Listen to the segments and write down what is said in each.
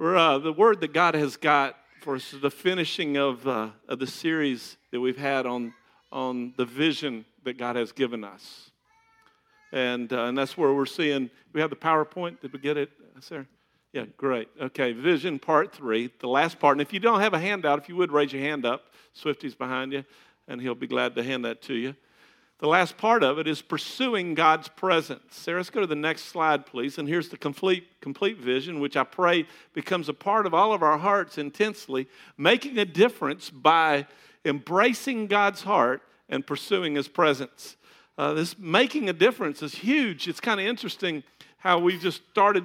Uh, the word that God has got for us is the finishing of, uh, of the series that we've had on, on the vision that God has given us. And, uh, and that's where we're seeing, we have the PowerPoint. Did we get it, Sarah? Yeah, great. Okay, vision part three, the last part. And if you don't have a handout, if you would raise your hand up, Swifty's behind you, and he'll be glad to hand that to you. The last part of it is pursuing God's presence. Sarah, let's go to the next slide, please. And here's the complete, complete vision, which I pray becomes a part of all of our hearts intensely, making a difference by embracing God's heart and pursuing His presence. Uh, this making a difference is huge. It's kind of interesting how we just started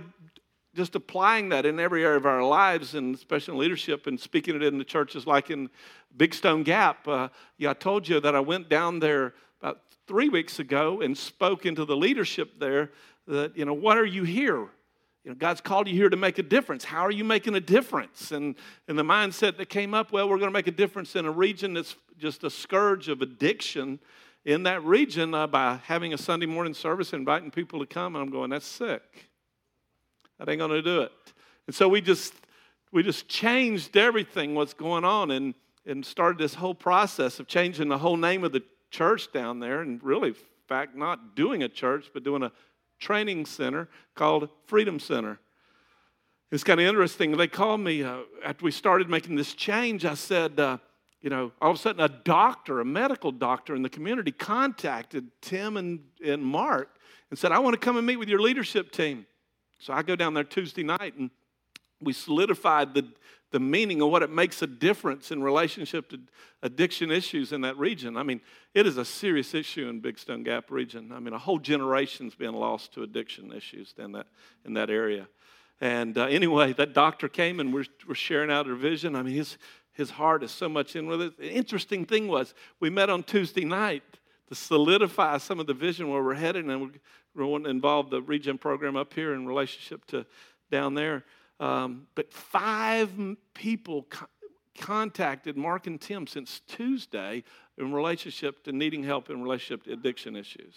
just applying that in every area of our lives, and especially in leadership and speaking it in the churches like in Big Stone Gap. Uh, yeah, I told you that I went down there three weeks ago and spoke into the leadership there that, you know, what are you here? You know, God's called you here to make a difference. How are you making a difference? And, and the mindset that came up, well, we're going to make a difference in a region that's just a scourge of addiction in that region uh, by having a Sunday morning service, inviting people to come. And I'm going, that's sick. That ain't going to do it. And so we just, we just changed everything, what's going on, and, and started this whole process of changing the whole name of the church down there, and really, in fact, not doing a church, but doing a training center called Freedom Center. It's kind of interesting. They called me uh, after we started making this change. I said, uh, you know, all of a sudden a doctor, a medical doctor in the community, contacted Tim and, and Mark and said, I want to come and meet with your leadership team. So I go down there Tuesday night and we solidified the, the meaning of what it makes a difference in relationship to addiction issues in that region. I mean, it is a serious issue in Big Stone Gap region. I mean, a whole generation's been lost to addiction issues in that, in that area. And uh, anyway, that doctor came and we're, we're sharing out our vision. I mean, his, his heart is so much in with it. The interesting thing was, we met on Tuesday night to solidify some of the vision where we're headed, and we're, to involve the region program up here in relationship to down there. Um, but five people co- contacted Mark and Tim since Tuesday in relationship to needing help in relationship to addiction issues.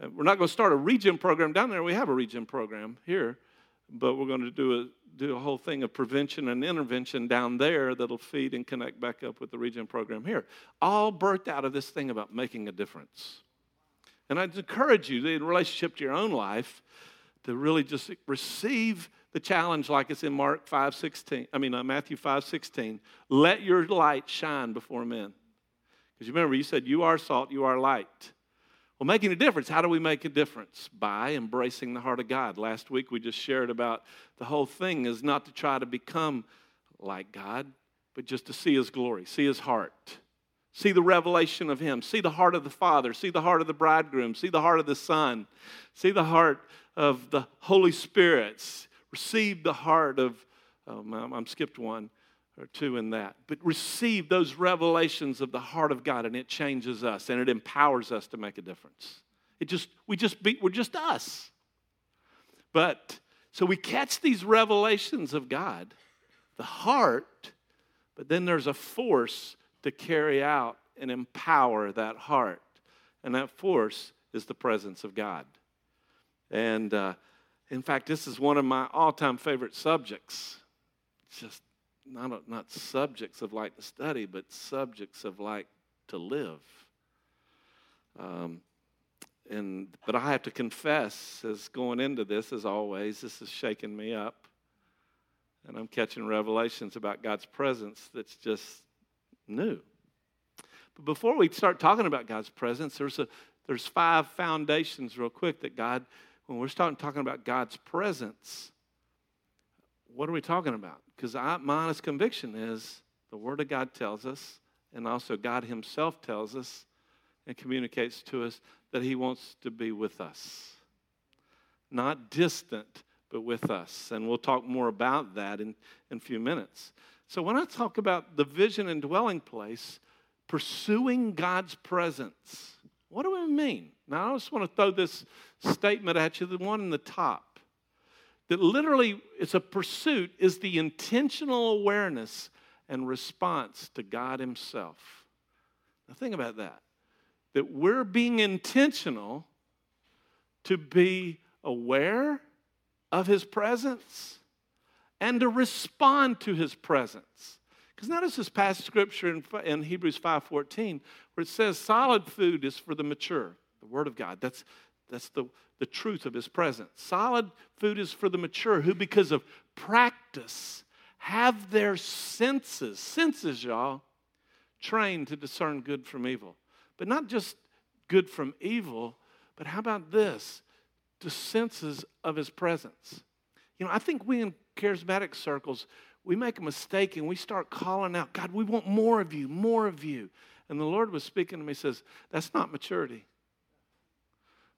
And we're not going to start a region program down there. We have a region program here, but we're going to do a do a whole thing of prevention and intervention down there that'll feed and connect back up with the region program here. All birthed out of this thing about making a difference. And I'd encourage you in relationship to your own life to really just receive the challenge like it's in Mark 5 16, I mean, uh, Matthew 5 16. Let your light shine before men. Because you remember, you said, You are salt, you are light. Well, making a difference, how do we make a difference? By embracing the heart of God. Last week we just shared about the whole thing is not to try to become like God, but just to see His glory, see His heart, see the revelation of Him, see the heart of the Father, see the heart of the bridegroom, see the heart of the Son, see the heart of the Holy Spirit, receive the heart of, oh, I'm skipped one or two in that, but receive those revelations of the heart of God and it changes us and it empowers us to make a difference. It just, we just be, we're just us. But, so we catch these revelations of God, the heart, but then there's a force to carry out and empower that heart. And that force is the presence of God. And, uh, in fact, this is one of my all time favorite subjects. Just not, not subjects of like to study, but subjects of like to live. Um, and but I have to confess, as going into this, as always, this is shaking me up, and I'm catching revelations about God's presence that's just new. But before we start talking about God's presence, there's a there's five foundations, real quick, that God when we're starting talking about God's presence, what are we talking about? Because my honest conviction is the Word of God tells us, and also God Himself tells us and communicates to us that He wants to be with us. Not distant, but with us. And we'll talk more about that in, in a few minutes. So, when I talk about the vision and dwelling place, pursuing God's presence, what do we mean? Now, I just want to throw this statement at you, the one in the top, that literally it's a pursuit, is the intentional awareness and response to God Himself. Now, think about that. That we're being intentional to be aware of His presence and to respond to his presence. Because notice this passage scripture in, in Hebrews 5.14 where it says solid food is for the mature, the word of God. That's, that's the, the truth of his presence. Solid food is for the mature who because of practice have their senses, senses, y'all, trained to discern good from evil. But not just good from evil, but how about this? The senses of his presence. You know, I think we in charismatic circles, we make a mistake and we start calling out, God, we want more of you, more of you. And the Lord was speaking to me, says, that's not maturity.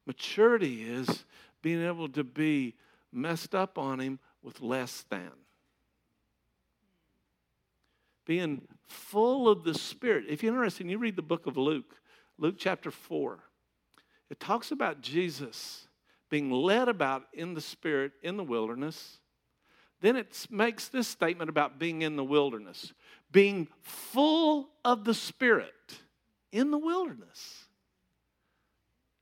Maturity is being able to be messed up on him with less than being full of the Spirit. If you're interested, you read the book of Luke, Luke chapter 4. It talks about Jesus being led about in the Spirit in the wilderness. Then it makes this statement about being in the wilderness, being full of the Spirit in the wilderness.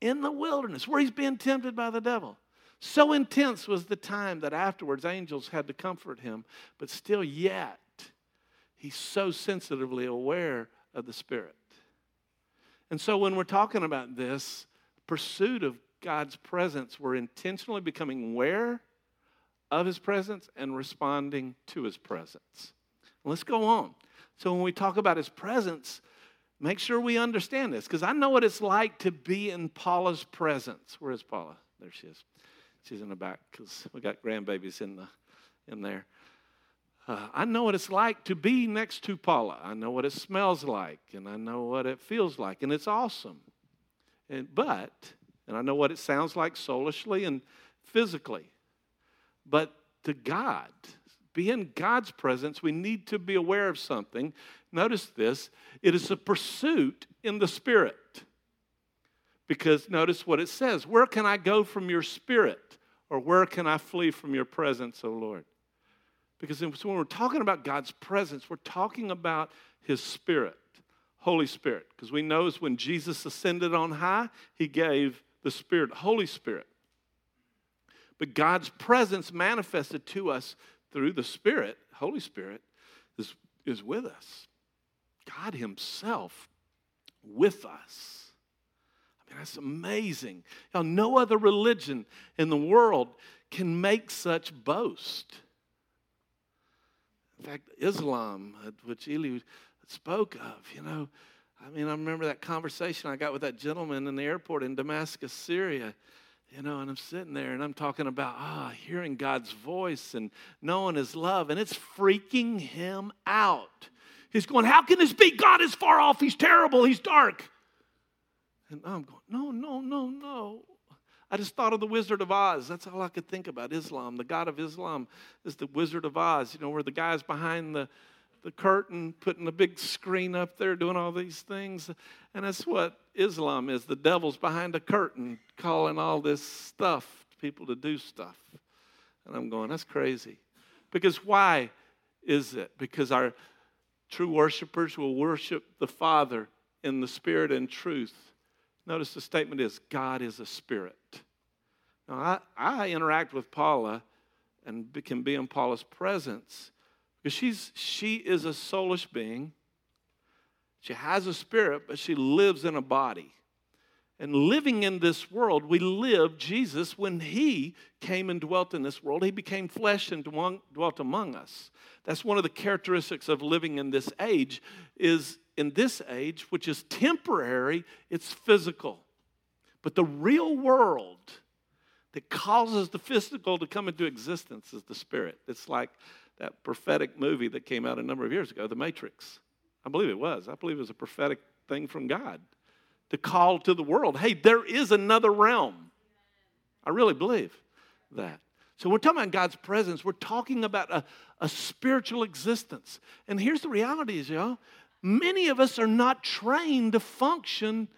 In the wilderness, where he's being tempted by the devil. So intense was the time that afterwards angels had to comfort him, but still, yet, He's so sensitively aware of the Spirit. And so when we're talking about this pursuit of God's presence, we're intentionally becoming aware of His presence and responding to His presence. Let's go on. So when we talk about His presence, make sure we understand this because I know what it's like to be in Paula's presence. Where is Paula? There she is. She's in the back because we got grandbabies in the in there. Uh, I know what it's like to be next to Paula. I know what it smells like, and I know what it feels like, and it's awesome. And, but, and I know what it sounds like soulishly and physically. But to God, be in God's presence, we need to be aware of something. Notice this it is a pursuit in the Spirit. Because notice what it says Where can I go from your Spirit? Or where can I flee from your presence, O Lord? Because when we're talking about God's presence, we're talking about His Spirit, Holy Spirit. Because we know is when Jesus ascended on high, He gave the Spirit, Holy Spirit. But God's presence manifested to us through the Spirit, Holy Spirit, is, is with us. God Himself with us. I mean, that's amazing. Now, no other religion in the world can make such boast. In fact, Islam, which Eli spoke of, you know, I mean, I remember that conversation I got with that gentleman in the airport in Damascus, Syria. You know, and I'm sitting there and I'm talking about ah, hearing God's voice and knowing His love, and it's freaking him out. He's going, How can this be? God is far off. He's terrible. He's dark. And I'm going, No, no, no, no. I just thought of the Wizard of Oz. That's all I could think about. Islam, the God of Islam, is the Wizard of Oz. You know, where the guy's behind the the curtain, putting a big screen up there, doing all these things. And that's what Islam is. The devil's behind a curtain, calling all this stuff, people to do stuff. And I'm going, that's crazy. Because why is it? Because our true worshipers will worship the Father in the Spirit and truth. Notice the statement is God is a spirit. Now, I, I interact with Paula and can be in Paula's presence because she's, she is a soulish being. She has a spirit, but she lives in a body. And living in this world, we live Jesus when He came and dwelt in this world. He became flesh and dwelt among us. That's one of the characteristics of living in this age. Is in this age, which is temporary, it's physical. But the real world that causes the physical to come into existence is the spirit. It's like that prophetic movie that came out a number of years ago, The Matrix. I believe it was. I believe it was a prophetic thing from God to call to the world hey, there is another realm. I really believe that. So, we're talking about God's presence, we're talking about a, a spiritual existence. And here's the reality is, y'all, many of us are not trained to function,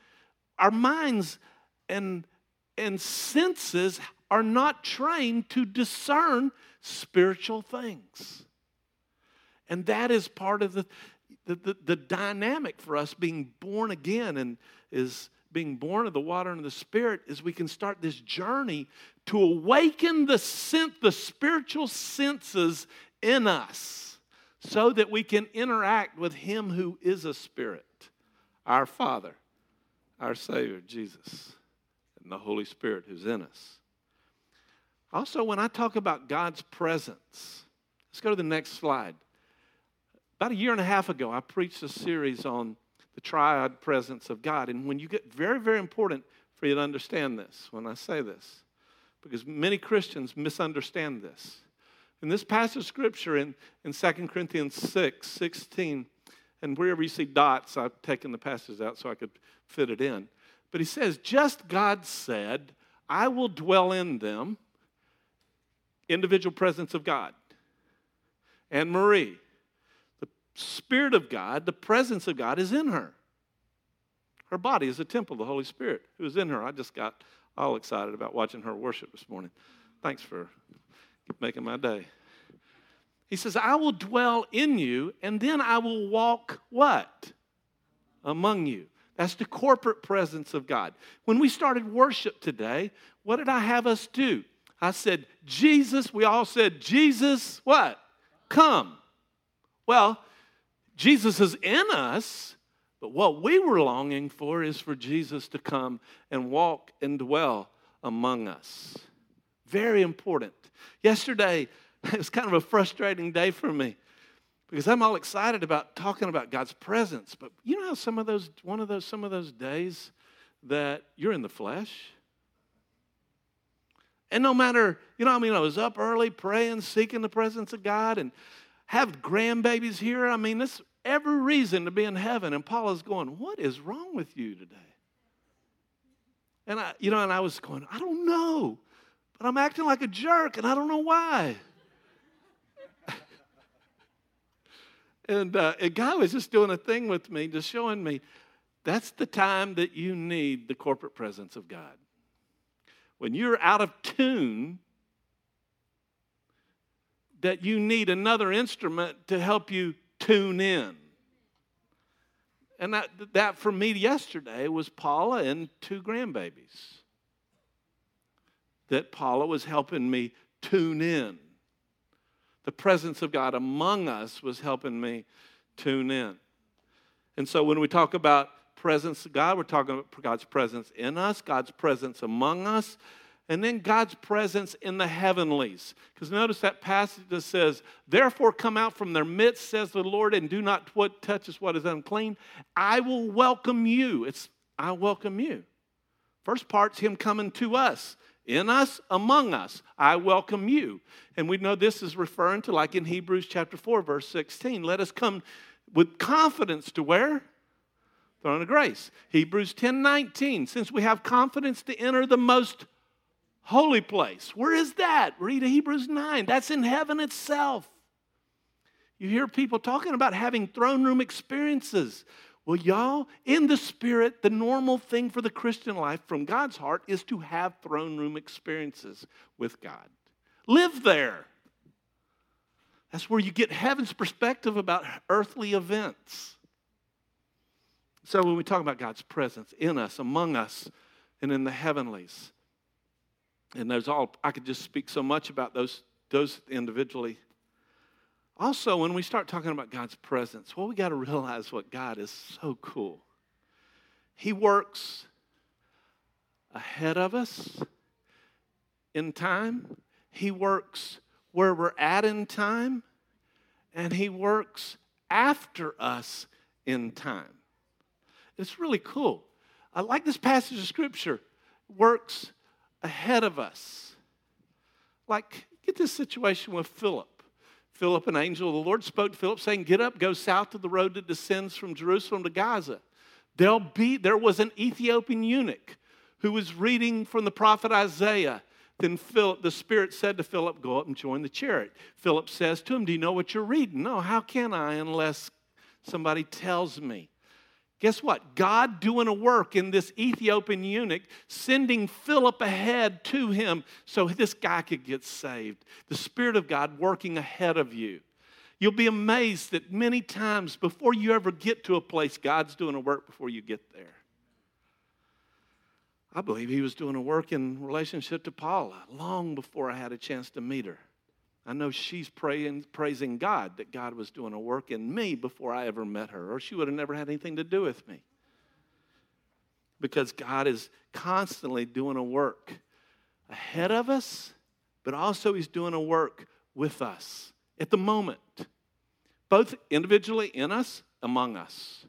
our minds and and senses are not trained to discern spiritual things. And that is part of the, the, the, the, dynamic for us being born again and is being born of the water and the spirit is we can start this journey to awaken the, sense, the spiritual senses in us so that we can interact with Him who is a spirit, our Father, our Savior, Jesus, and the Holy Spirit who's in us. Also, when I talk about God's presence, let's go to the next slide. About a year and a half ago, I preached a series on the triad presence of God. And when you get very, very important for you to understand this when I say this, because many Christians misunderstand this. In this passage of scripture in, in 2 Corinthians 6 16, and wherever you see dots, I've taken the passages out so I could fit it in. But he says, Just God said, I will dwell in them, individual presence of God. And Marie, the Spirit of God, the presence of God is in her. Her body is a temple of the Holy Spirit who is in her. I just got all excited about watching her worship this morning. Thanks for making my day. He says, I will dwell in you, and then I will walk what? Among you. That's the corporate presence of God. When we started worship today, what did I have us do? I said, Jesus, we all said, Jesus, what? Come. Well, Jesus is in us, but what we were longing for is for Jesus to come and walk and dwell among us. Very important. Yesterday, it was kind of a frustrating day for me because I'm all excited about talking about God's presence. But you know how some of those, one of those, some of those days that you're in the flesh? And no matter, you know, I mean, I was up early praying, seeking the presence of God, and have grandbabies here. I mean, this every reason to be in heaven. And Paula's going, What is wrong with you today? And I, you know, and I was going, I don't know, but I'm acting like a jerk and I don't know why. and uh, a guy was just doing a thing with me, just showing me that's the time that you need the corporate presence of God. When you're out of tune, that you need another instrument to help you tune in. And that, that for me yesterday was Paula and two grandbabies. That Paula was helping me tune in. The presence of God among us was helping me tune in. And so when we talk about presence of God, we're talking about God's presence in us, God's presence among us, and then God's presence in the heavenlies. Because notice that passage that says, Therefore come out from their midst, says the Lord, and do not what touches what is unclean. I will welcome you. It's I welcome you. First part's him coming to us. In us, among us, I welcome you. And we know this is referring to, like in Hebrews chapter 4, verse 16. Let us come with confidence to where? Throne of grace. Hebrews 10 19. Since we have confidence to enter the most holy place. Where is that? Read Hebrews 9. That's in heaven itself. You hear people talking about having throne room experiences. Well, y'all, in the spirit, the normal thing for the Christian life from God's heart is to have throne room experiences with God. Live there. That's where you get heaven's perspective about earthly events. So, when we talk about God's presence in us, among us, and in the heavenlies, and those all, I could just speak so much about those, those individually. Also, when we start talking about God's presence, well, we got to realize what God is so cool. He works ahead of us in time, He works where we're at in time, and He works after us in time. It's really cool. I like this passage of Scripture. Works ahead of us. Like, get this situation with Philip. Philip, an angel of the Lord, spoke to Philip, saying, Get up, go south to the road that descends from Jerusalem to Gaza. There'll be, there was an Ethiopian eunuch who was reading from the prophet Isaiah. Then Philip, the Spirit said to Philip, Go up and join the chariot. Philip says to him, Do you know what you're reading? No, how can I unless somebody tells me? Guess what? God doing a work in this Ethiopian eunuch, sending Philip ahead to him so this guy could get saved. The Spirit of God working ahead of you. You'll be amazed that many times before you ever get to a place, God's doing a work before you get there. I believe he was doing a work in relationship to Paula long before I had a chance to meet her. I know she's praying, praising God that God was doing a work in me before I ever met her, or she would have never had anything to do with me. Because God is constantly doing a work ahead of us, but also He's doing a work with us at the moment, both individually in us, among us.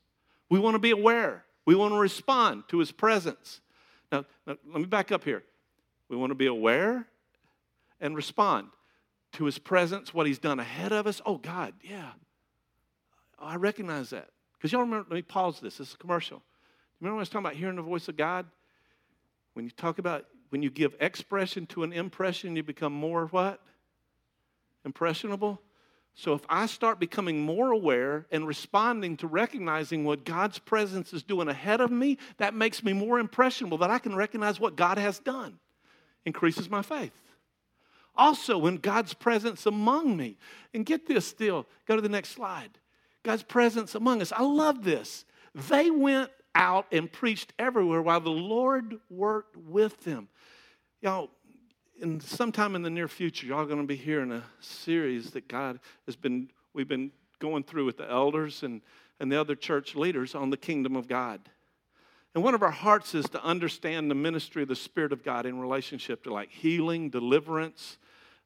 We want to be aware, we want to respond to His presence. Now, now, let me back up here. We want to be aware and respond to his presence, what he's done ahead of us. Oh, God, yeah. I recognize that. Because y'all remember, let me pause this. This is a commercial. Remember when I was talking about hearing the voice of God? When you talk about, when you give expression to an impression, you become more what? Impressionable. So if I start becoming more aware and responding to recognizing what God's presence is doing ahead of me, that makes me more impressionable that I can recognize what God has done. Increases my faith. Also, when God's presence among me, and get this still, go to the next slide. God's presence among us. I love this. They went out and preached everywhere while the Lord worked with them. Y'all, in sometime in the near future, y'all going to be hearing a series that God has been, we've been going through with the elders and, and the other church leaders on the kingdom of God. And one of our hearts is to understand the ministry of the Spirit of God in relationship to like healing, deliverance.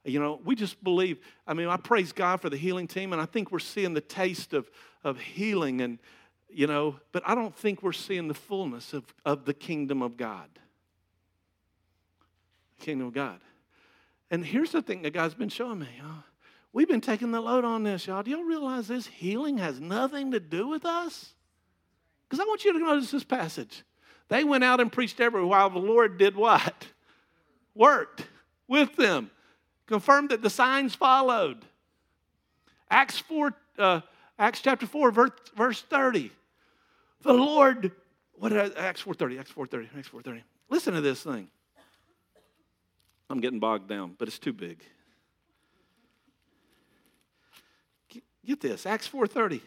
You know, we just believe. I mean, I praise God for the healing team, and I think we're seeing the taste of, of healing, and, you know, but I don't think we're seeing the fullness of, of the kingdom of God kingdom of God. And here's the thing that God's been showing me. We've been taking the load on this, y'all. Do y'all realize this healing has nothing to do with us? Because I want you to notice this passage. They went out and preached everywhere while the Lord did what? Worked with them. Confirmed that the signs followed. Acts 4, uh, Acts chapter 4, verse, verse 30. The Lord, what Acts 4.30, Acts 4.30, Acts 4.30. Listen to this thing. I'm getting bogged down, but it's too big. Get this, Acts 4:30.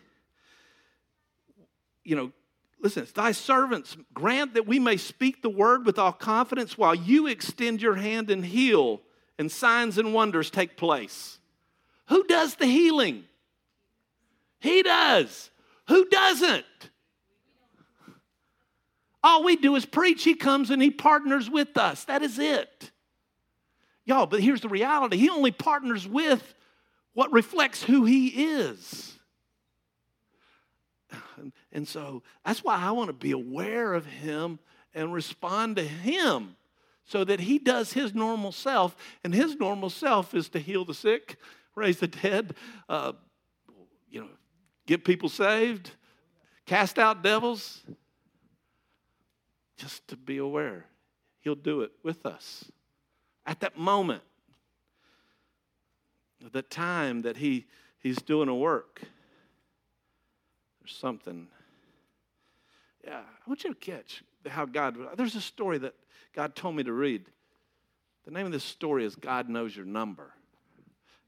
You know, listen, thy servants grant that we may speak the word with all confidence while you extend your hand and heal and signs and wonders take place. Who does the healing? He does. Who doesn't? All we do is preach. He comes and he partners with us. That is it. Y'all, but here's the reality He only partners with what reflects who He is. And so that's why I want to be aware of Him and respond to Him so that He does His normal self. And His normal self is to heal the sick, raise the dead, uh, you know, get people saved, cast out devils. Just to be aware, He'll do it with us at that moment, the time that he, he's doing a work. There's something. Yeah, I want you to catch how God, there's a story that God told me to read. The name of this story is God Knows Your Number.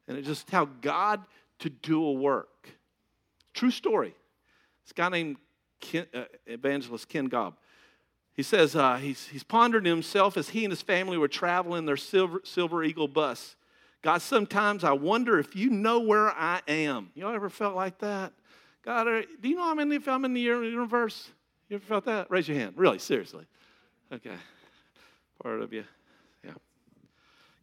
And it's just how God to do a work. True story. This guy named Ken, uh, Evangelist Ken Gaub. He says uh, he's, he's pondering himself as he and his family were traveling their silver, silver Eagle bus. God, sometimes I wonder if you know where I am. You all ever felt like that? God, do you know if I'm in the universe? You ever felt that? Raise your hand. Really, seriously. Okay. Part of you. Yeah.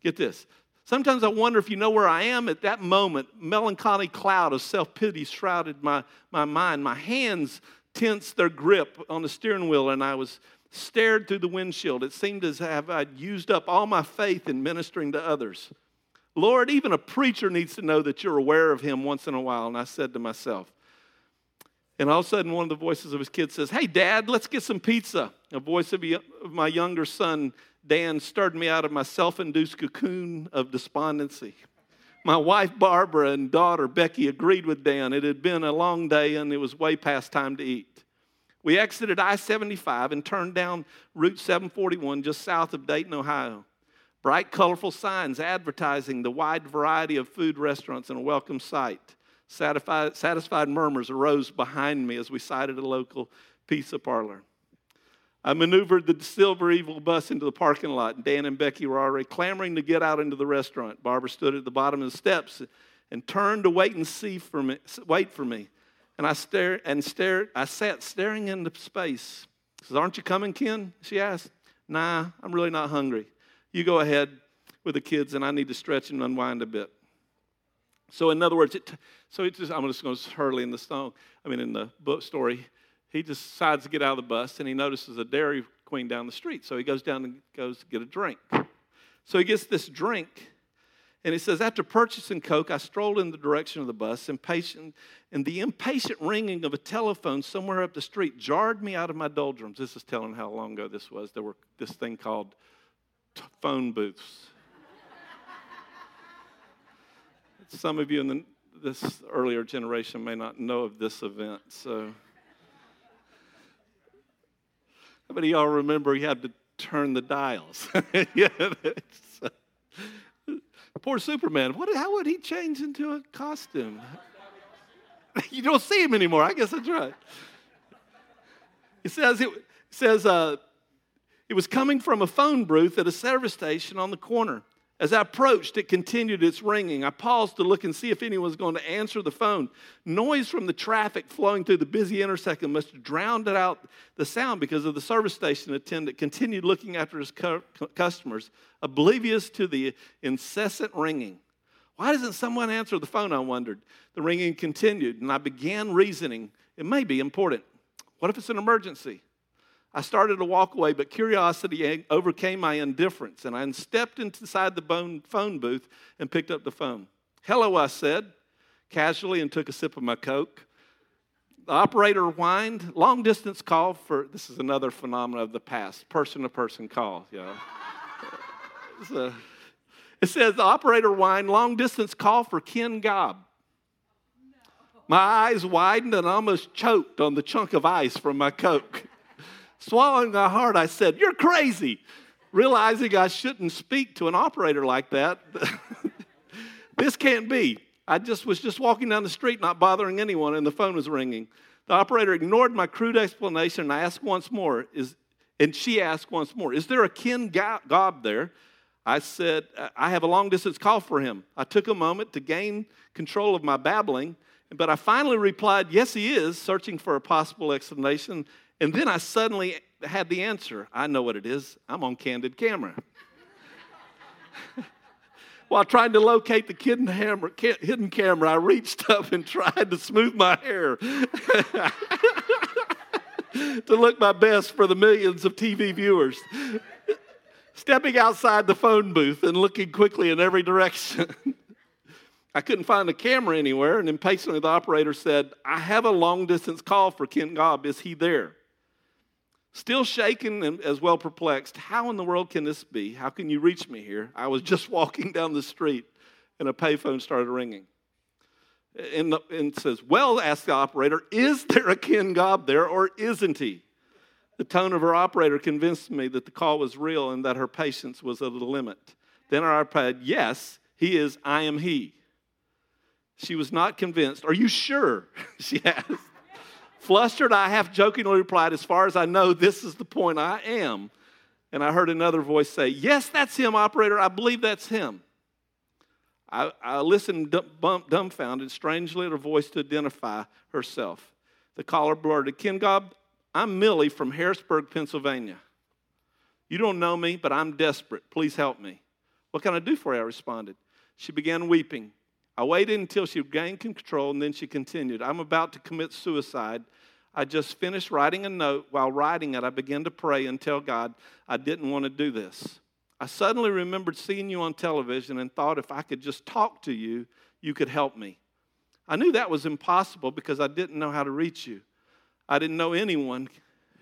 Get this. Sometimes I wonder if you know where I am at that moment. Melancholy cloud of self pity shrouded my, my mind. My hands tensed their grip on the steering wheel, and I was stared through the windshield. It seemed as if I'd used up all my faith in ministering to others. Lord, even a preacher needs to know that you're aware of him once in a while. And I said to myself, and all of a sudden, one of the voices of his kids says, Hey, Dad, let's get some pizza. A voice of my younger son, Dan, stirred me out of my self induced cocoon of despondency. My wife, Barbara, and daughter, Becky, agreed with Dan. It had been a long day and it was way past time to eat. We exited I 75 and turned down Route 741 just south of Dayton, Ohio. Bright, colorful signs advertising the wide variety of food restaurants and a welcome sight. Satisfied, satisfied murmurs arose behind me as we sighted a local pizza parlor. I maneuvered the Silver Eagle bus into the parking lot, and Dan and Becky were already clamoring to get out into the restaurant. Barbara stood at the bottom of the steps and turned to wait and see for me, wait for me. And I stared and stared. I sat staring into space. Says, "Aren't you coming, Ken?" She asked. Nah, I'm really not hungry. You go ahead with the kids, and I need to stretch and unwind a bit. So, in other words, it, so it just, I'm just going to hurry in the song. I mean, in the book story, he decides to get out of the bus, and he notices a Dairy Queen down the street. So he goes down and goes to get a drink. So he gets this drink, and he says, After purchasing Coke, I strolled in the direction of the bus, impatient, and the impatient ringing of a telephone somewhere up the street jarred me out of my doldrums. This is telling how long ago this was. There were this thing called phone booths. Some of you in the, this earlier generation may not know of this event, so. How many y'all remember you had to turn the dials? yeah, Poor Superman. What, how would he change into a costume? you don't see him anymore. I guess that's right. It says it says uh, it was coming from a phone booth at a service station on the corner. As I approached, it continued its ringing. I paused to look and see if anyone was going to answer the phone. Noise from the traffic flowing through the busy intersection must have drowned out the sound because of the service station attendant continued looking after his customers, oblivious to the incessant ringing. Why doesn't someone answer the phone? I wondered. The ringing continued, and I began reasoning it may be important. What if it's an emergency? I started to walk away, but curiosity overcame my indifference, and I stepped inside the phone booth and picked up the phone. Hello, I said casually and took a sip of my Coke. The operator whined. Long distance call for this is another phenomenon of the past person to person call. Yeah. so, it says the operator whined, long distance call for Ken Gaub. My eyes widened and almost choked on the chunk of ice from my Coke. Swallowing my heart, I said, You're crazy. Realizing I shouldn't speak to an operator like that. this can't be. I just was just walking down the street, not bothering anyone, and the phone was ringing. The operator ignored my crude explanation and I asked once more, is, and she asked once more, Is there a Ken Gaub there? I said, I have a long distance call for him. I took a moment to gain control of my babbling, but I finally replied, Yes, he is, searching for a possible explanation. And then I suddenly had the answer. I know what it is. I'm on candid camera. While trying to locate the hidden, camera, I reached up and tried to smooth my hair to look my best for the millions of TV viewers. Stepping outside the phone booth and looking quickly in every direction. I couldn't find the camera anywhere, and impatiently the operator said, I have a long distance call for Ken Gaub. Is he there? Still shaken and as well perplexed, how in the world can this be? How can you reach me here? I was just walking down the street and a payphone started ringing. And, the, and says, Well, asked the operator, is there a Ken Gaub there or isn't he? The tone of her operator convinced me that the call was real and that her patience was at the limit. Then our replied, Yes, he is, I am he. She was not convinced. Are you sure? she asked. Flustered, I half jokingly replied, As far as I know, this is the point I am. And I heard another voice say, Yes, that's him, operator. I believe that's him. I, I listened dumbfounded, strangely at her voice to identify herself. The caller blurted, Ken Gaub, I'm Millie from Harrisburg, Pennsylvania. You don't know me, but I'm desperate. Please help me. What can I do for you? I responded. She began weeping. I waited until she gained control and then she continued. I'm about to commit suicide. I just finished writing a note. While writing it, I began to pray and tell God I didn't want to do this. I suddenly remembered seeing you on television and thought if I could just talk to you, you could help me. I knew that was impossible because I didn't know how to reach you. I didn't know anyone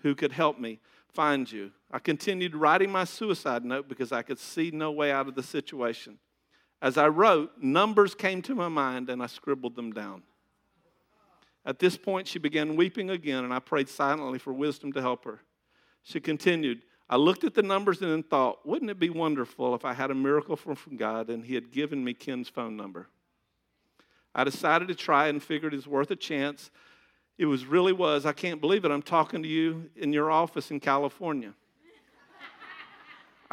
who could help me find you. I continued writing my suicide note because I could see no way out of the situation. As I wrote, numbers came to my mind and I scribbled them down. At this point, she began weeping again, and I prayed silently for wisdom to help her. She continued, I looked at the numbers and then thought, wouldn't it be wonderful if I had a miracle from, from God and He had given me Ken's phone number? I decided to try and figured it's worth a chance it was really was. I can't believe it. I'm talking to you in your office in California.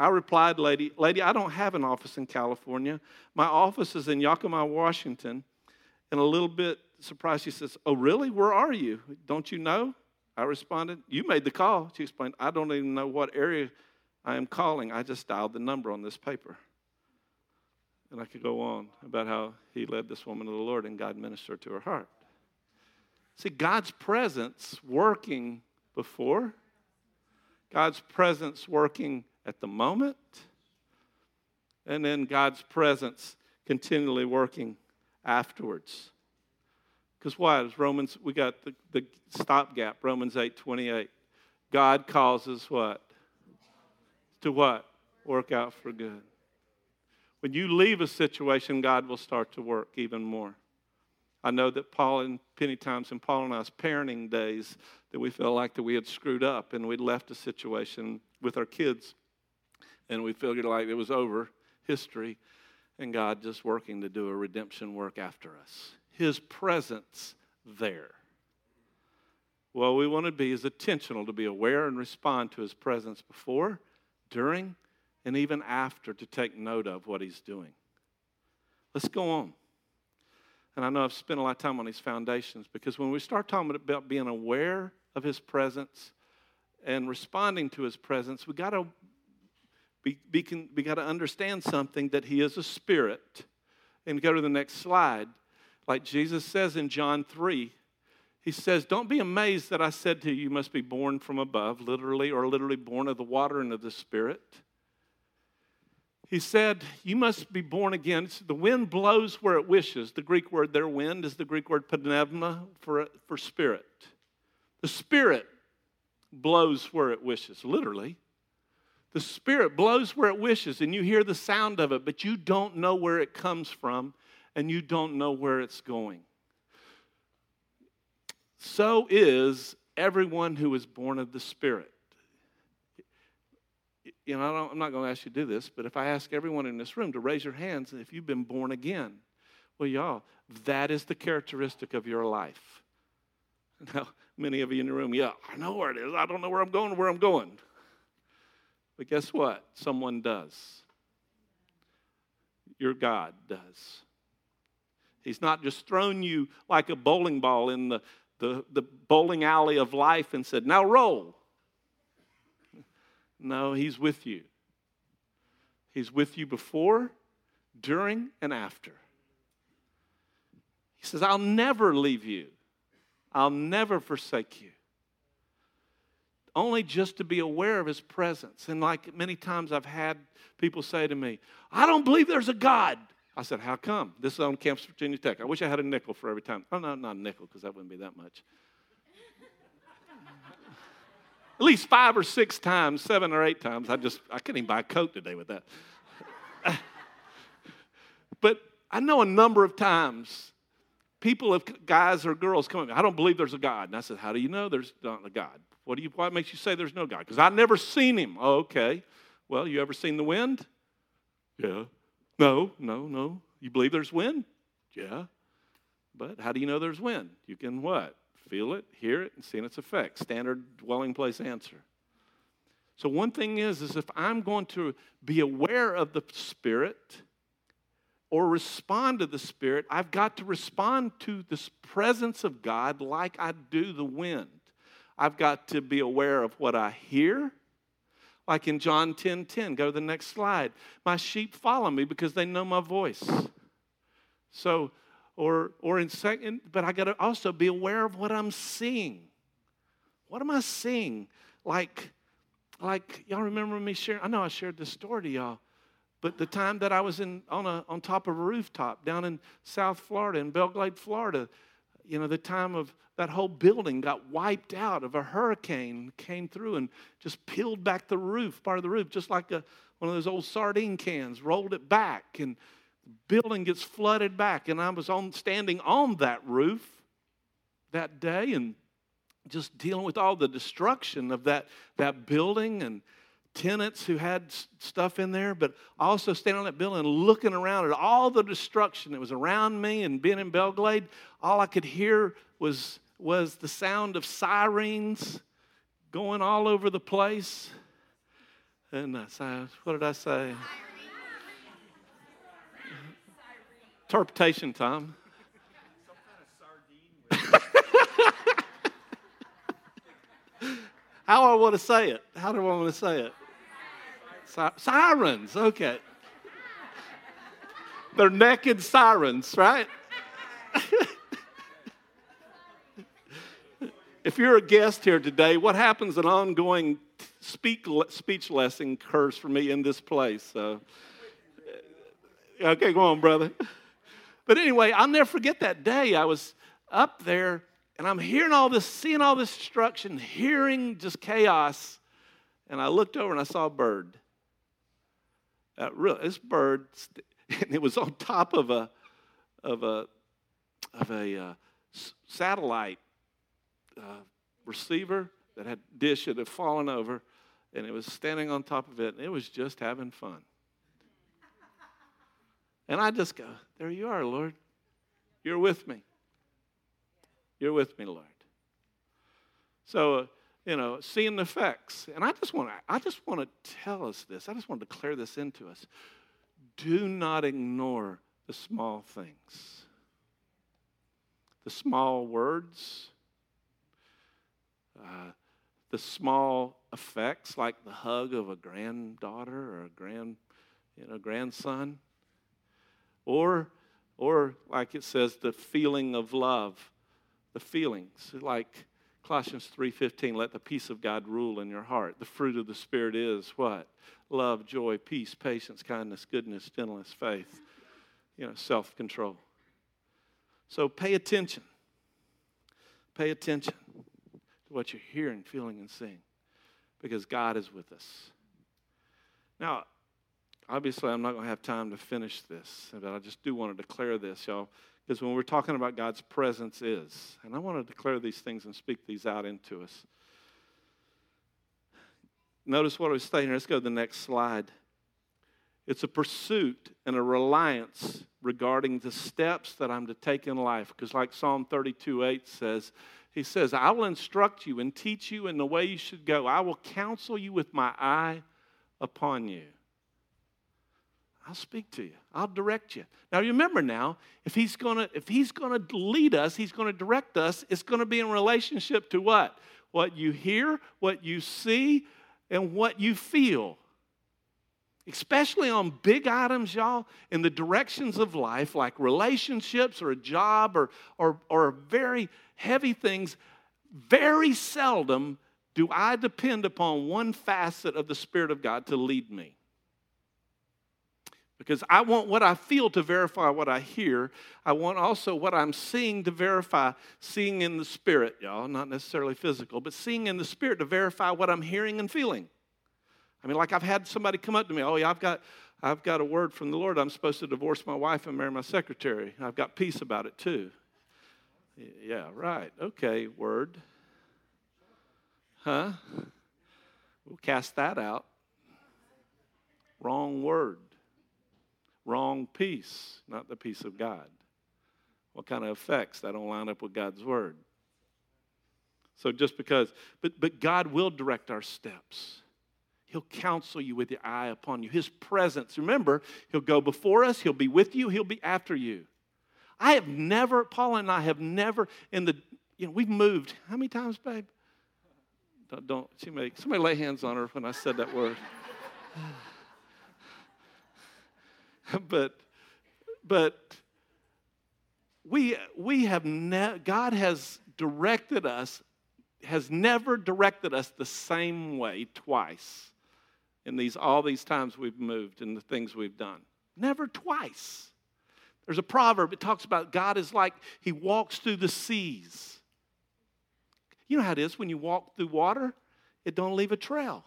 I replied, lady, lady, I don't have an office in California. My office is in Yakima, Washington. And a little bit surprised, she says, Oh, really? Where are you? Don't you know? I responded, You made the call. She explained, I don't even know what area I am calling. I just dialed the number on this paper. And I could go on about how he led this woman to the Lord and God ministered to her heart. See, God's presence working before, God's presence working at the moment, and then God's presence continually working afterwards. Because what? As Romans, we got the, the stopgap, Romans 8 28. God causes what? To what? Work out for good. When you leave a situation, God will start to work even more. I know that Paul and many times in Paul and I's parenting days that we felt like that we had screwed up and we'd left a situation with our kids and we figured like it was over, history, and God just working to do a redemption work after us. His presence there. What we want to be is intentional to be aware and respond to His presence before, during, and even after to take note of what He's doing. Let's go on. And I know I've spent a lot of time on these foundations because when we start talking about being aware of His presence and responding to His presence, we got to we, we, can, we got to understand something that He is a spirit. And go to the next slide. Like Jesus says in John 3, He says, Don't be amazed that I said to you, you must be born from above, literally, or literally born of the water and of the Spirit. He said, You must be born again. the wind blows where it wishes. The Greek word there, wind, is the Greek word pneuma for, for spirit. The Spirit blows where it wishes, literally. The Spirit blows where it wishes, and you hear the sound of it, but you don't know where it comes from, and you don't know where it's going. So is everyone who is born of the Spirit. You know, I am not going to ask you to do this, but if I ask everyone in this room to raise your hands if you've been born again, well, y'all, that is the characteristic of your life. Now, many of you in the room, yeah, I know where it is. I don't know where I'm going, where I'm going. But guess what? Someone does. Your God does. He's not just thrown you like a bowling ball in the, the, the bowling alley of life and said, now roll. No, He's with you. He's with you before, during, and after. He says, I'll never leave you, I'll never forsake you only just to be aware of his presence. And like many times I've had people say to me, I don't believe there's a God. I said, How come? This is on Campus Virginia Tech. I wish I had a nickel for every time. Oh, no, not a nickel, because that wouldn't be that much. At least five or six times, seven or eight times. I just, I couldn't even buy a Coke today with that. but I know a number of times people have guys or girls come I don't believe there's a God. And I said, How do you know there's not a God? What, do you, what makes you say there's no God? Because I've never seen him. Okay. Well, you ever seen the wind? Yeah. No, no, no. You believe there's wind? Yeah. But how do you know there's wind? You can what? Feel it, hear it, and see its effect. Standard dwelling place answer. So one thing is, is if I'm going to be aware of the Spirit or respond to the Spirit, I've got to respond to this presence of God like I do the wind. I've got to be aware of what I hear. Like in John 10 10, go to the next slide. My sheep follow me because they know my voice. So, or, or in second, but I got to also be aware of what I'm seeing. What am I seeing? Like, like y'all remember me sharing? I know I shared this story to y'all, but the time that I was in on a on top of a rooftop down in South Florida, in Belle Glade, Florida, you know, the time of that whole building got wiped out of a hurricane came through and just peeled back the roof, part of the roof, just like a, one of those old sardine cans, rolled it back, and the building gets flooded back. And I was on standing on that roof that day and just dealing with all the destruction of that, that building and tenants who had stuff in there, but also standing on that building and looking around at all the destruction that was around me and being in Belle Glade, all I could hear was was the sound of sirens going all over the place. And uh, what did I say? Interpretation time. How do I want to say it? How do I want to say it? Sirens, okay. They're naked sirens, right? if you're a guest here today, what happens an ongoing speak, speech lesson occurs for me in this place. So, okay, go on, brother. But anyway, I'll never forget that day. I was up there and I'm hearing all this, seeing all this destruction, hearing just chaos. And I looked over and I saw a bird. Uh, real, this bird, and it was on top of a of a of a uh, satellite uh, receiver that had dish that had fallen over, and it was standing on top of it, and it was just having fun. And I just go, "There you are, Lord. You're with me." You're with me, Lord. So, uh, you know, seeing the effects. And I just want to I just want to tell us this. I just want to declare this into us. Do not ignore the small things. The small words, the small effects like the hug of a granddaughter or a grand, you know, grandson, or, or like it says, the feeling of love the feelings. Like colossians 3.15 let the peace of god rule in your heart. The fruit of the spirit is what? Love joy peace patience kindness goodness gentleness faith you know self-control. So pay attention. Pay attention to what you're hearing feeling and seeing because god is with us now obviously i'm not going to have time to finish this but i just do want to declare this y'all because when we're talking about God's presence is. And I want to declare these things and speak these out into us. Notice what I was saying. Here. Let's go to the next slide. It's a pursuit and a reliance regarding the steps that I'm to take in life. Because, like Psalm 32 8 says, He says, I will instruct you and teach you in the way you should go. I will counsel you with my eye upon you. I'll speak to you. I'll direct you. Now remember now, if he's gonna if he's gonna lead us, he's gonna direct us, it's gonna be in relationship to what? What you hear, what you see, and what you feel. Especially on big items, y'all, in the directions of life, like relationships or a job or, or, or a very heavy things, very seldom do I depend upon one facet of the Spirit of God to lead me because I want what I feel to verify what I hear. I want also what I'm seeing to verify, seeing in the spirit, y'all, not necessarily physical, but seeing in the spirit to verify what I'm hearing and feeling. I mean, like I've had somebody come up to me, oh, yeah, I've got, I've got a word from the Lord. I'm supposed to divorce my wife and marry my secretary. I've got peace about it too. Yeah, right. Okay, word. Huh? We'll cast that out. Wrong word wrong peace, not the peace of God. What kind of effects that don't line up with God's word? So just because, but, but God will direct our steps. He'll counsel you with the eye upon you. His presence, remember, He'll go before us, He'll be with you, He'll be after you. I have never, Paula and I have never, in the, you know, we've moved, how many times, babe? Don't, don't she make, somebody lay hands on her when I said that word. but but we we have ne- God has directed us has never directed us the same way twice in these all these times we've moved and the things we've done. Never twice. There's a proverb it talks about God is like he walks through the seas. You know how it is when you walk through water, it don't leave a trail.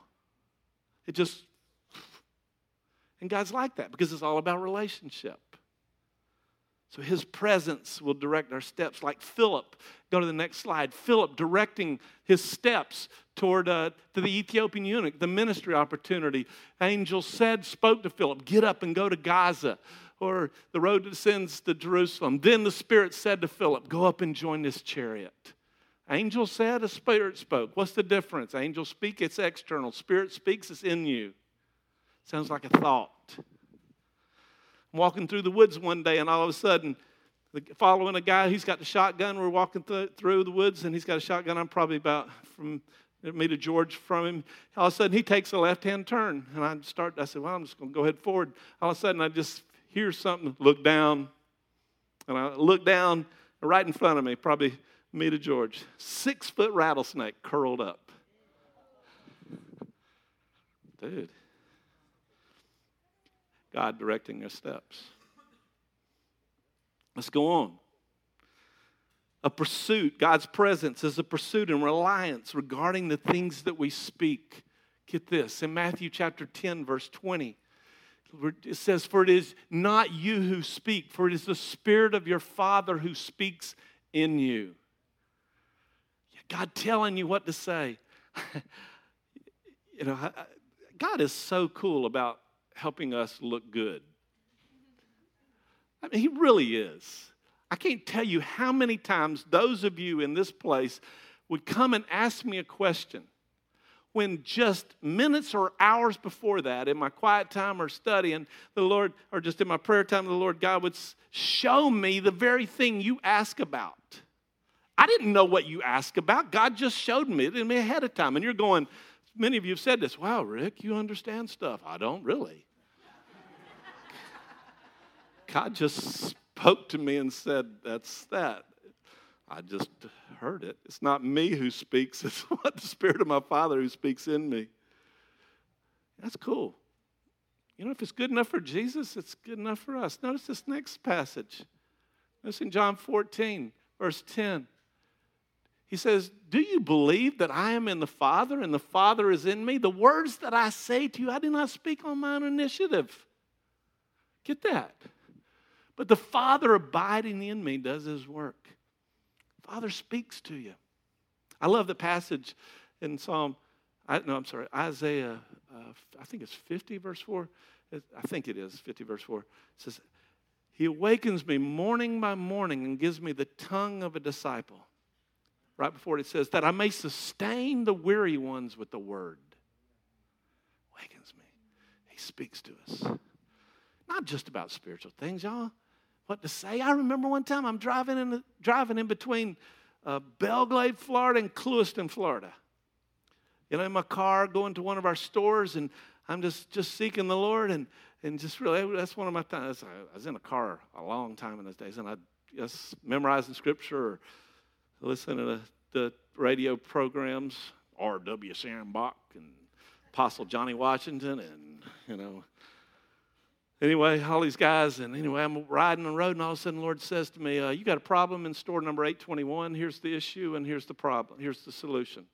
It just and God's like that because it's all about relationship. So his presence will direct our steps, like Philip. Go to the next slide. Philip directing his steps toward uh, to the Ethiopian eunuch, the ministry opportunity. Angel said, spoke to Philip, get up and go to Gaza, or the road descends to Jerusalem. Then the Spirit said to Philip, go up and join this chariot. Angel said, a spirit spoke. What's the difference? Angel speak, it's external. Spirit speaks, it's in you. Sounds like a thought. I'm walking through the woods one day, and all of a sudden, following a guy, he's got the shotgun. We're walking th- through the woods, and he's got a shotgun. I'm probably about from me to George from him. All of a sudden, he takes a left hand turn, and I start. I said, "Well, I'm just going to go ahead forward." All of a sudden, I just hear something. Look down, and I look down right in front of me, probably me to George. Six foot rattlesnake curled up. Dude. God directing their steps. Let's go on. A pursuit, God's presence is a pursuit and reliance regarding the things that we speak. Get this in Matthew chapter 10, verse 20. It says, For it is not you who speak, for it is the Spirit of your Father who speaks in you. God telling you what to say. you know, God is so cool about helping us look good. I mean, He really is. I can't tell you how many times those of you in this place would come and ask me a question when just minutes or hours before that, in my quiet time or studying, the Lord, or just in my prayer time, the Lord God would show me the very thing you ask about. I didn't know what you asked about. God just showed me it me ahead of time. And you're going, many of you have said this, wow, Rick, you understand stuff. I don't really. God just spoke to me and said, That's that. I just heard it. It's not me who speaks, it's what the Spirit of my Father who speaks in me. That's cool. You know, if it's good enough for Jesus, it's good enough for us. Notice this next passage. Notice in John 14, verse 10. He says, Do you believe that I am in the Father and the Father is in me? The words that I say to you, I do not speak on my own initiative. Get that. But the Father abiding in me does his work. Father speaks to you. I love the passage in Psalm, I, no, I'm sorry, Isaiah, uh, I think it's 50, verse 4. I think it is 50, verse 4. It says, He awakens me morning by morning and gives me the tongue of a disciple right before it, says, that I may sustain the weary ones with the word. Wakens me. He speaks to us. Not just about spiritual things, y'all. What to say? I remember one time I'm driving in, driving in between uh, Belle Glade, Florida, and Clewiston, Florida. You know, in my car going to one of our stores, and I'm just just seeking the Lord, and and just really that's one of my times. I was in a car a long time in those days, and I just memorizing scripture or listen to the, radio programs, R.W. Schambach and Apostle Johnny Washington, and, you know, anyway, all these guys. And anyway, I'm riding the road, and all of a sudden, the Lord says to me, uh, You got a problem in store number 821. Here's the issue, and here's the problem. Here's the solution.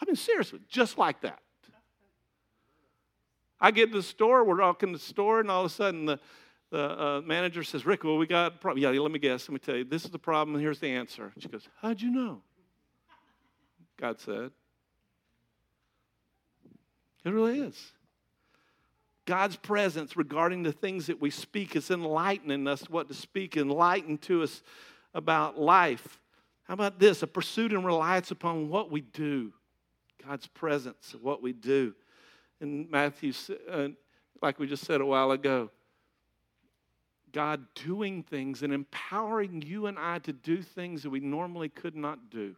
I mean, seriously, just like that. I get to the store, we're walking to the store, and all of a sudden, the, the uh, manager says, Rick, well, we got a problem. Yeah, let me guess. Let me tell you. This is the problem, and here's the answer. She goes, How'd you know? God said. It really is. God's presence regarding the things that we speak is enlightening us what to speak, enlighten to us about life. How about this? A pursuit and reliance upon what we do. God's presence, what we do. In Matthew, uh, like we just said a while ago, God doing things and empowering you and I to do things that we normally could not do.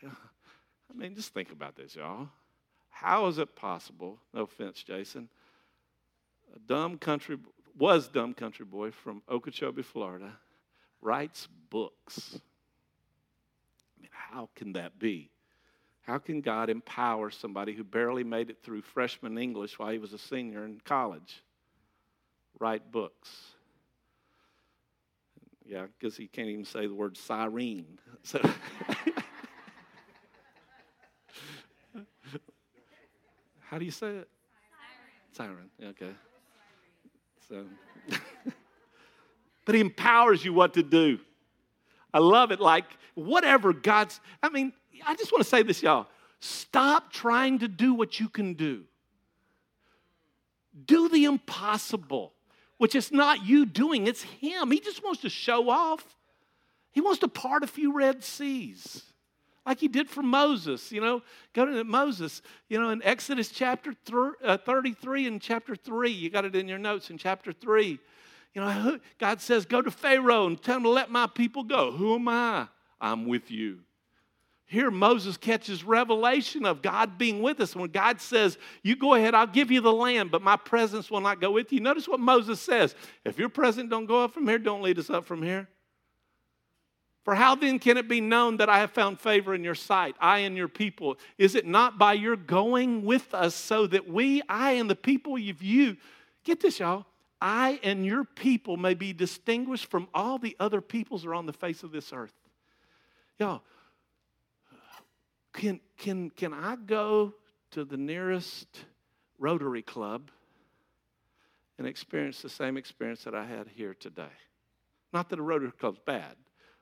I mean, just think about this, y'all. How is it possible? No offense, Jason. A dumb country was dumb country boy from Okeechobee, Florida, writes books. I mean, how can that be? How can God empower somebody who barely made it through freshman English while he was a senior in college? write books. Yeah, because he can't even say the word siren. So How do you say it? Siren. siren. Okay. So, but he empowers you what to do. I love it. Like whatever God's. I mean, I just want to say this, y'all. Stop trying to do what you can do. Do the impossible which is not you doing, it's Him. He just wants to show off. He wants to part a few Red Seas like he did for Moses. You know, go to Moses, you know, in Exodus chapter uh, 33 and chapter 3, you got it in your notes in chapter 3. You know, God says, Go to Pharaoh and tell him to let my people go. Who am I? I'm with you. Here, Moses catches revelation of God being with us. When God says, You go ahead, I'll give you the land, but my presence will not go with you. Notice what Moses says If your presence don't go up from here, don't lead us up from here. For how then can it be known that I have found favor in your sight, I and your people? Is it not by your going with us so that we, I and the people of you, get this, y'all, I and your people may be distinguished from all the other peoples that are on the face of this earth? Y'all, can, can, can I go to the nearest Rotary Club and experience the same experience that I had here today? Not that a Rotary Club's bad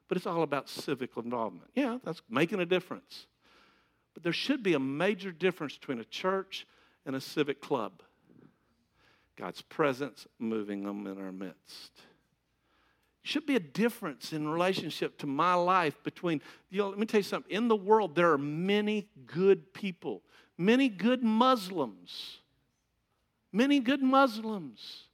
but it's all about civic involvement. Yeah, that's making a difference. But there should be a major difference between a church and a civic club. God's presence moving them in our midst. Should be a difference in relationship to my life between, you know, let me tell you something. In the world, there are many good people, many good Muslims, many good Muslims.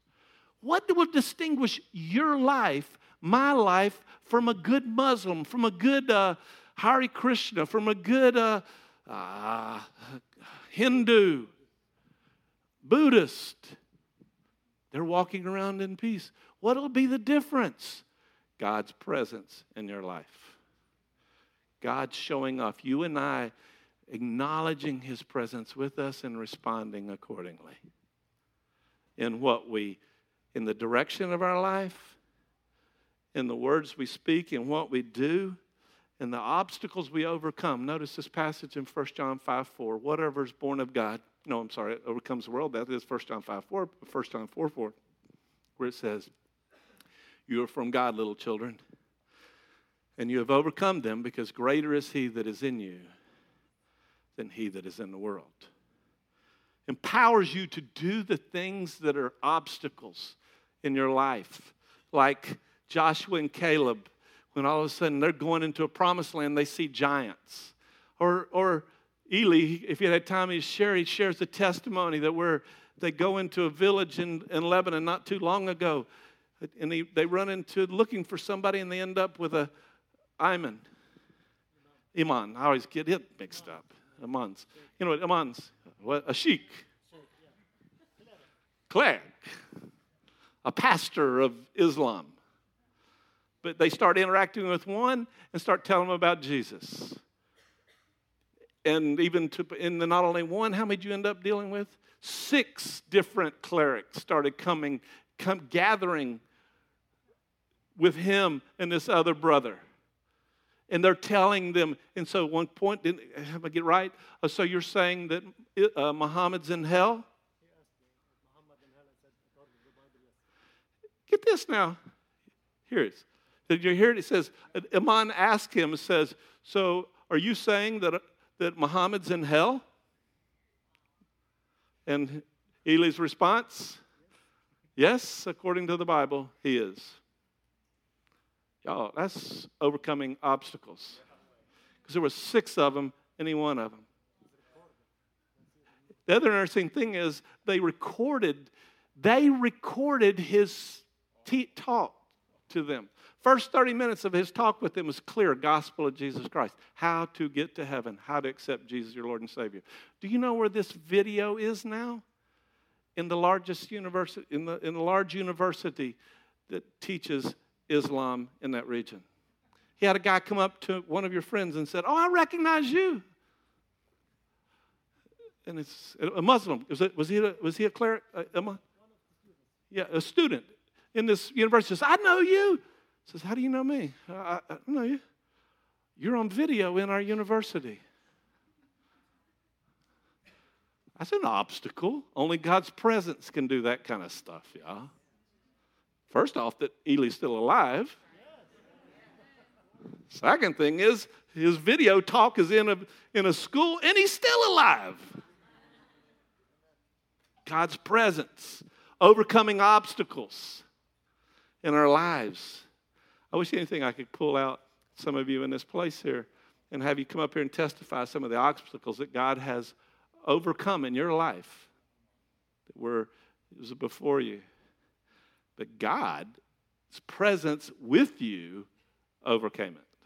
What will distinguish your life, my life, from a good Muslim, from a good uh, Hare Krishna, from a good uh, uh, Hindu, Buddhist. They're walking around in peace. What'll be the difference? God's presence in your life. God showing off. You and I acknowledging His presence with us and responding accordingly. In what we, in the direction of our life, in the words we speak and what we do and the obstacles we overcome. Notice this passage in 1 John 5 4. Whatever is born of God, no, I'm sorry, it overcomes the world. That is 1 John 5 4, 1 John 4 4, where it says, You are from God, little children, and you have overcome them because greater is He that is in you than He that is in the world. Empowers you to do the things that are obstacles in your life, like Joshua and Caleb, when all of a sudden they're going into a promised land, they see giants. Or, or Eli, if you had time, he share, he shares the testimony that where they go into a village in, in Lebanon not too long ago, and he, they run into looking for somebody, and they end up with a Iman. Iman. I always get it mixed up. Iman's. You know what Iman's? What? A sheik. Cleric. A pastor of Islam but they start interacting with one and start telling them about Jesus. And even to, in the not only one, how many did you end up dealing with? Six different clerics started coming, come gathering with him and this other brother. And they're telling them, and so at one point, didn't have I get right? Uh, so you're saying that uh, Muhammad's in hell? Get this now. Here it is. Did you hear it? It says, Iman asked him, says, So are you saying that, that Muhammad's in hell? And Eli's response, Yes, according to the Bible, he is. Y'all, that's overcoming obstacles. Because there were six of them, any one of them. The other interesting thing is they recorded, they recorded his talk to them. First 30 minutes of his talk with them was clear gospel of Jesus Christ. How to get to heaven, how to accept Jesus your Lord and Savior. Do you know where this video is now? In the largest university, in the, in the large university that teaches Islam in that region. He had a guy come up to one of your friends and said, Oh, I recognize you. And it's a Muslim. Was, it, was, he, a, was he a cleric? Uh, yeah, a student in this university says, I know you says, How do you know me? I, I know you. You're on video in our university. That's an obstacle. Only God's presence can do that kind of stuff, y'all. First off, that Eli's still alive. Second thing is, his video talk is in a, in a school and he's still alive. God's presence, overcoming obstacles in our lives I wish anything I could pull out some of you in this place here and have you come up here and testify some of the obstacles that God has overcome in your life that were before you. But God's presence with you overcame it.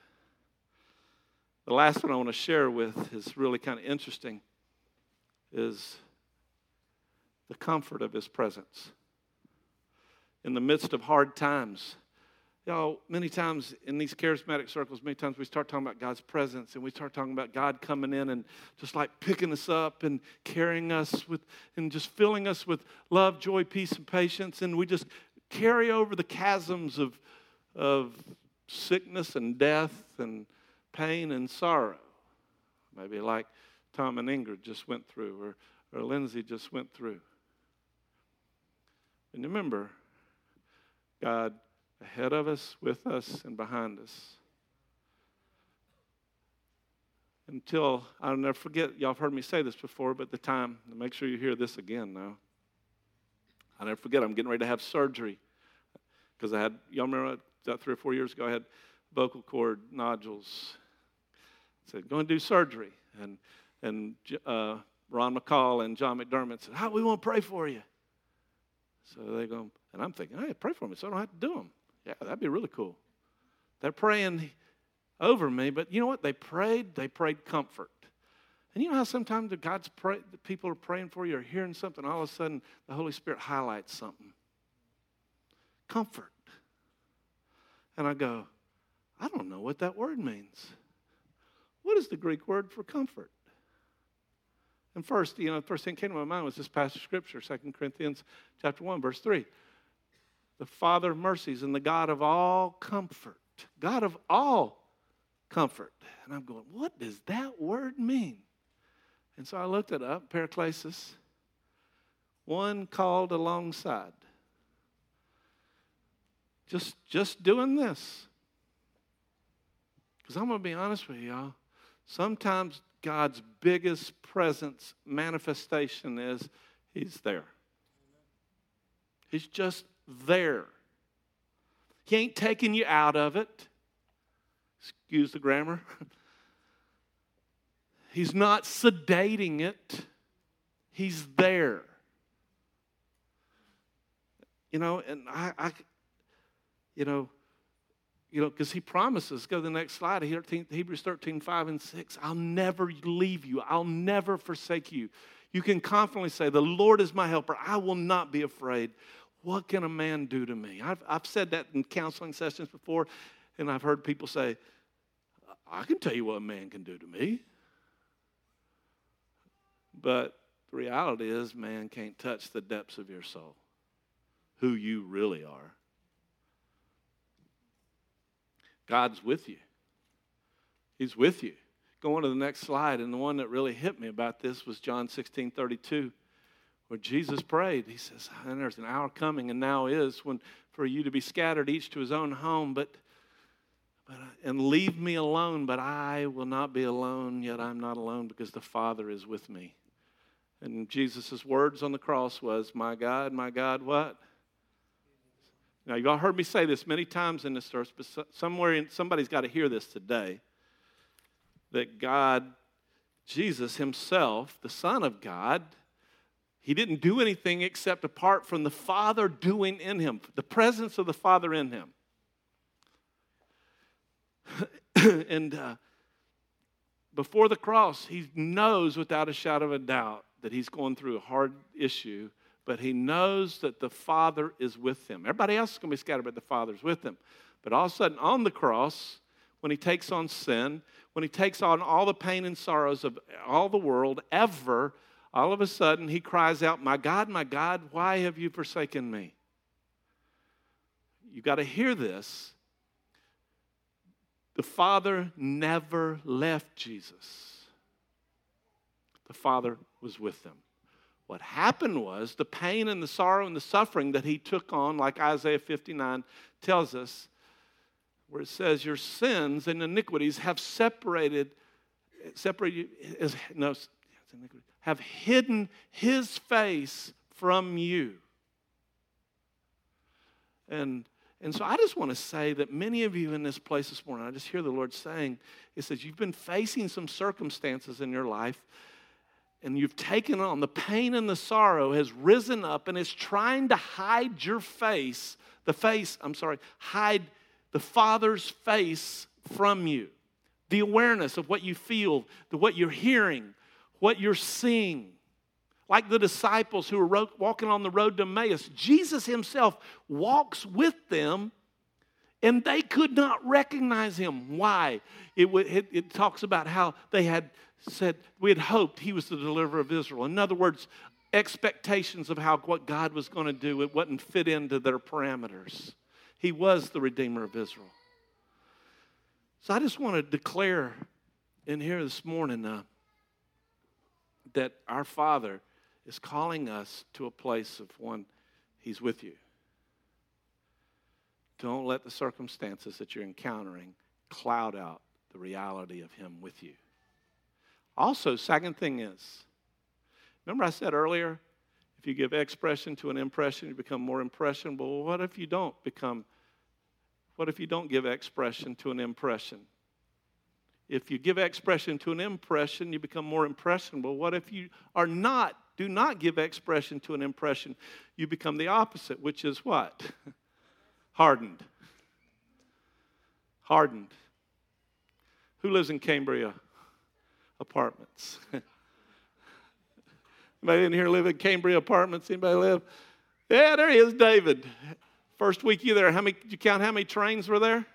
The last one I want to share with is really kind of interesting is the comfort of his presence. In the midst of hard times, Y'all, many times in these charismatic circles, many times we start talking about God's presence and we start talking about God coming in and just like picking us up and carrying us with, and just filling us with love, joy, peace, and patience. And we just carry over the chasms of, of sickness and death and pain and sorrow. Maybe like Tom and Ingrid just went through, or, or Lindsay just went through. And remember, God ahead of us, with us, and behind us. Until, I'll never forget, y'all have heard me say this before, but the time, make sure you hear this again now. I'll never forget, I'm getting ready to have surgery. Because I had, y'all remember that three or four years ago, I had vocal cord nodules. I said, go and do surgery. And, and uh, Ron McCall and John McDermott said, How we want to pray for you. So they go, and I'm thinking, hey, pray for me so I don't have to do them. Yeah, that'd be really cool. They're praying over me, but you know what? They prayed, they prayed comfort. And you know how sometimes God's pray, the people are praying for you or hearing something, all of a sudden the Holy Spirit highlights something. Comfort. And I go, I don't know what that word means. What is the Greek word for comfort? And first, you know, the first thing came to my mind was this passage of scripture, 2 Corinthians chapter 1, verse 3 the Father of mercies and the God of all comfort. God of all comfort. And I'm going, what does that word mean? And so I looked it up, paraklesis, one called alongside. Just, just doing this. Because I'm going to be honest with y'all. Sometimes God's biggest presence manifestation is He's there. He's just there. He ain't taking you out of it. Excuse the grammar. He's not sedating it. He's there. You know, and I, I you know, you know, because he promises, go to the next slide, Hebrews 13, 5 and 6. I'll never leave you. I'll never forsake you. You can confidently say, The Lord is my helper. I will not be afraid. What can a man do to me? I've, I've said that in counseling sessions before, and I've heard people say, I can tell you what a man can do to me. But the reality is, man can't touch the depths of your soul, who you really are. God's with you. He's with you. Going to the next slide, and the one that really hit me about this was John 16 32 where Jesus prayed. He says, ah, and there's an hour coming, and now is when for you to be scattered each to his own home, but, but and leave me alone, but I will not be alone, yet I'm not alone because the Father is with me. And Jesus' words on the cross was, My God, my God, what? Now, you've all heard me say this many times in this service, but somewhere in, somebody's got to hear this today. That God, Jesus Himself, the Son of God, he didn't do anything except apart from the Father doing in him, the presence of the Father in him. and uh, before the cross, he knows without a shadow of a doubt that he's going through a hard issue, but he knows that the Father is with him. Everybody else is going to be scattered, but the Father's with him. But all of a sudden, on the cross, when he takes on sin, when he takes on all the pain and sorrows of all the world ever, all of a sudden he cries out, My God, my God, why have you forsaken me? You got to hear this. The Father never left Jesus, the Father was with them. What happened was the pain and the sorrow and the suffering that he took on, like Isaiah 59 tells us, where it says, Your sins and iniquities have separated, separated, no, have hidden his face from you. And, And so I just want to say that many of you in this place this morning, I just hear the Lord saying, He says, You've been facing some circumstances in your life, and you've taken on the pain and the sorrow has risen up and is trying to hide your face, the face, I'm sorry, hide the Father's face from you. The awareness of what you feel, the what you're hearing, what you're seeing like the disciples who were walking on the road to Emmaus. Jesus himself walks with them and they could not recognize him. Why? It, it, it, talks about how they had said, we had hoped he was the deliverer of Israel. In other words, expectations of how what God was going to do, it wouldn't fit into their parameters. He was the Redeemer of Israel. So I just want to declare in here this morning uh, that our Father is calling us to a place of one, He's with you. Don't let the circumstances that you're encountering cloud out the reality of Him with you. Also, second thing is, remember I said earlier, if you give expression to an impression, you become more impressionable. What if you don't become, what if you don't give expression to an impression? If you give expression to an impression, you become more impressionable. What if you are not do not give expression to an impression, you become the opposite, which is what? Hardened. Hardened. Who lives in Cambria apartments? Anybody in here live in Cambria apartments? Anybody live? Yeah, there he is, David. First week you there, how many did you count how many trains were there?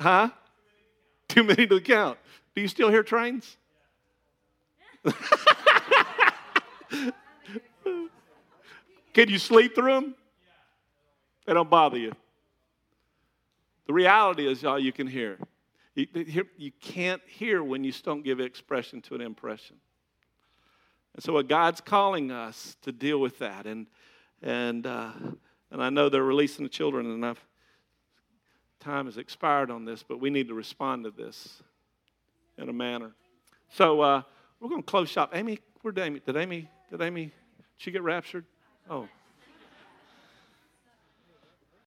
Huh? Too many to count. Do you still hear trains? Can you sleep through them? They don't bother you. The reality is, all you can hear. You, can't hear when you don't give expression to an impression. And so, what God's calling us to deal with that, and and uh, and I know they're releasing the children enough. Time has expired on this, but we need to respond to this in a manner. So uh, we're going to close shop. Amy, where did Amy? Did Amy? Did Amy? She get raptured? Oh.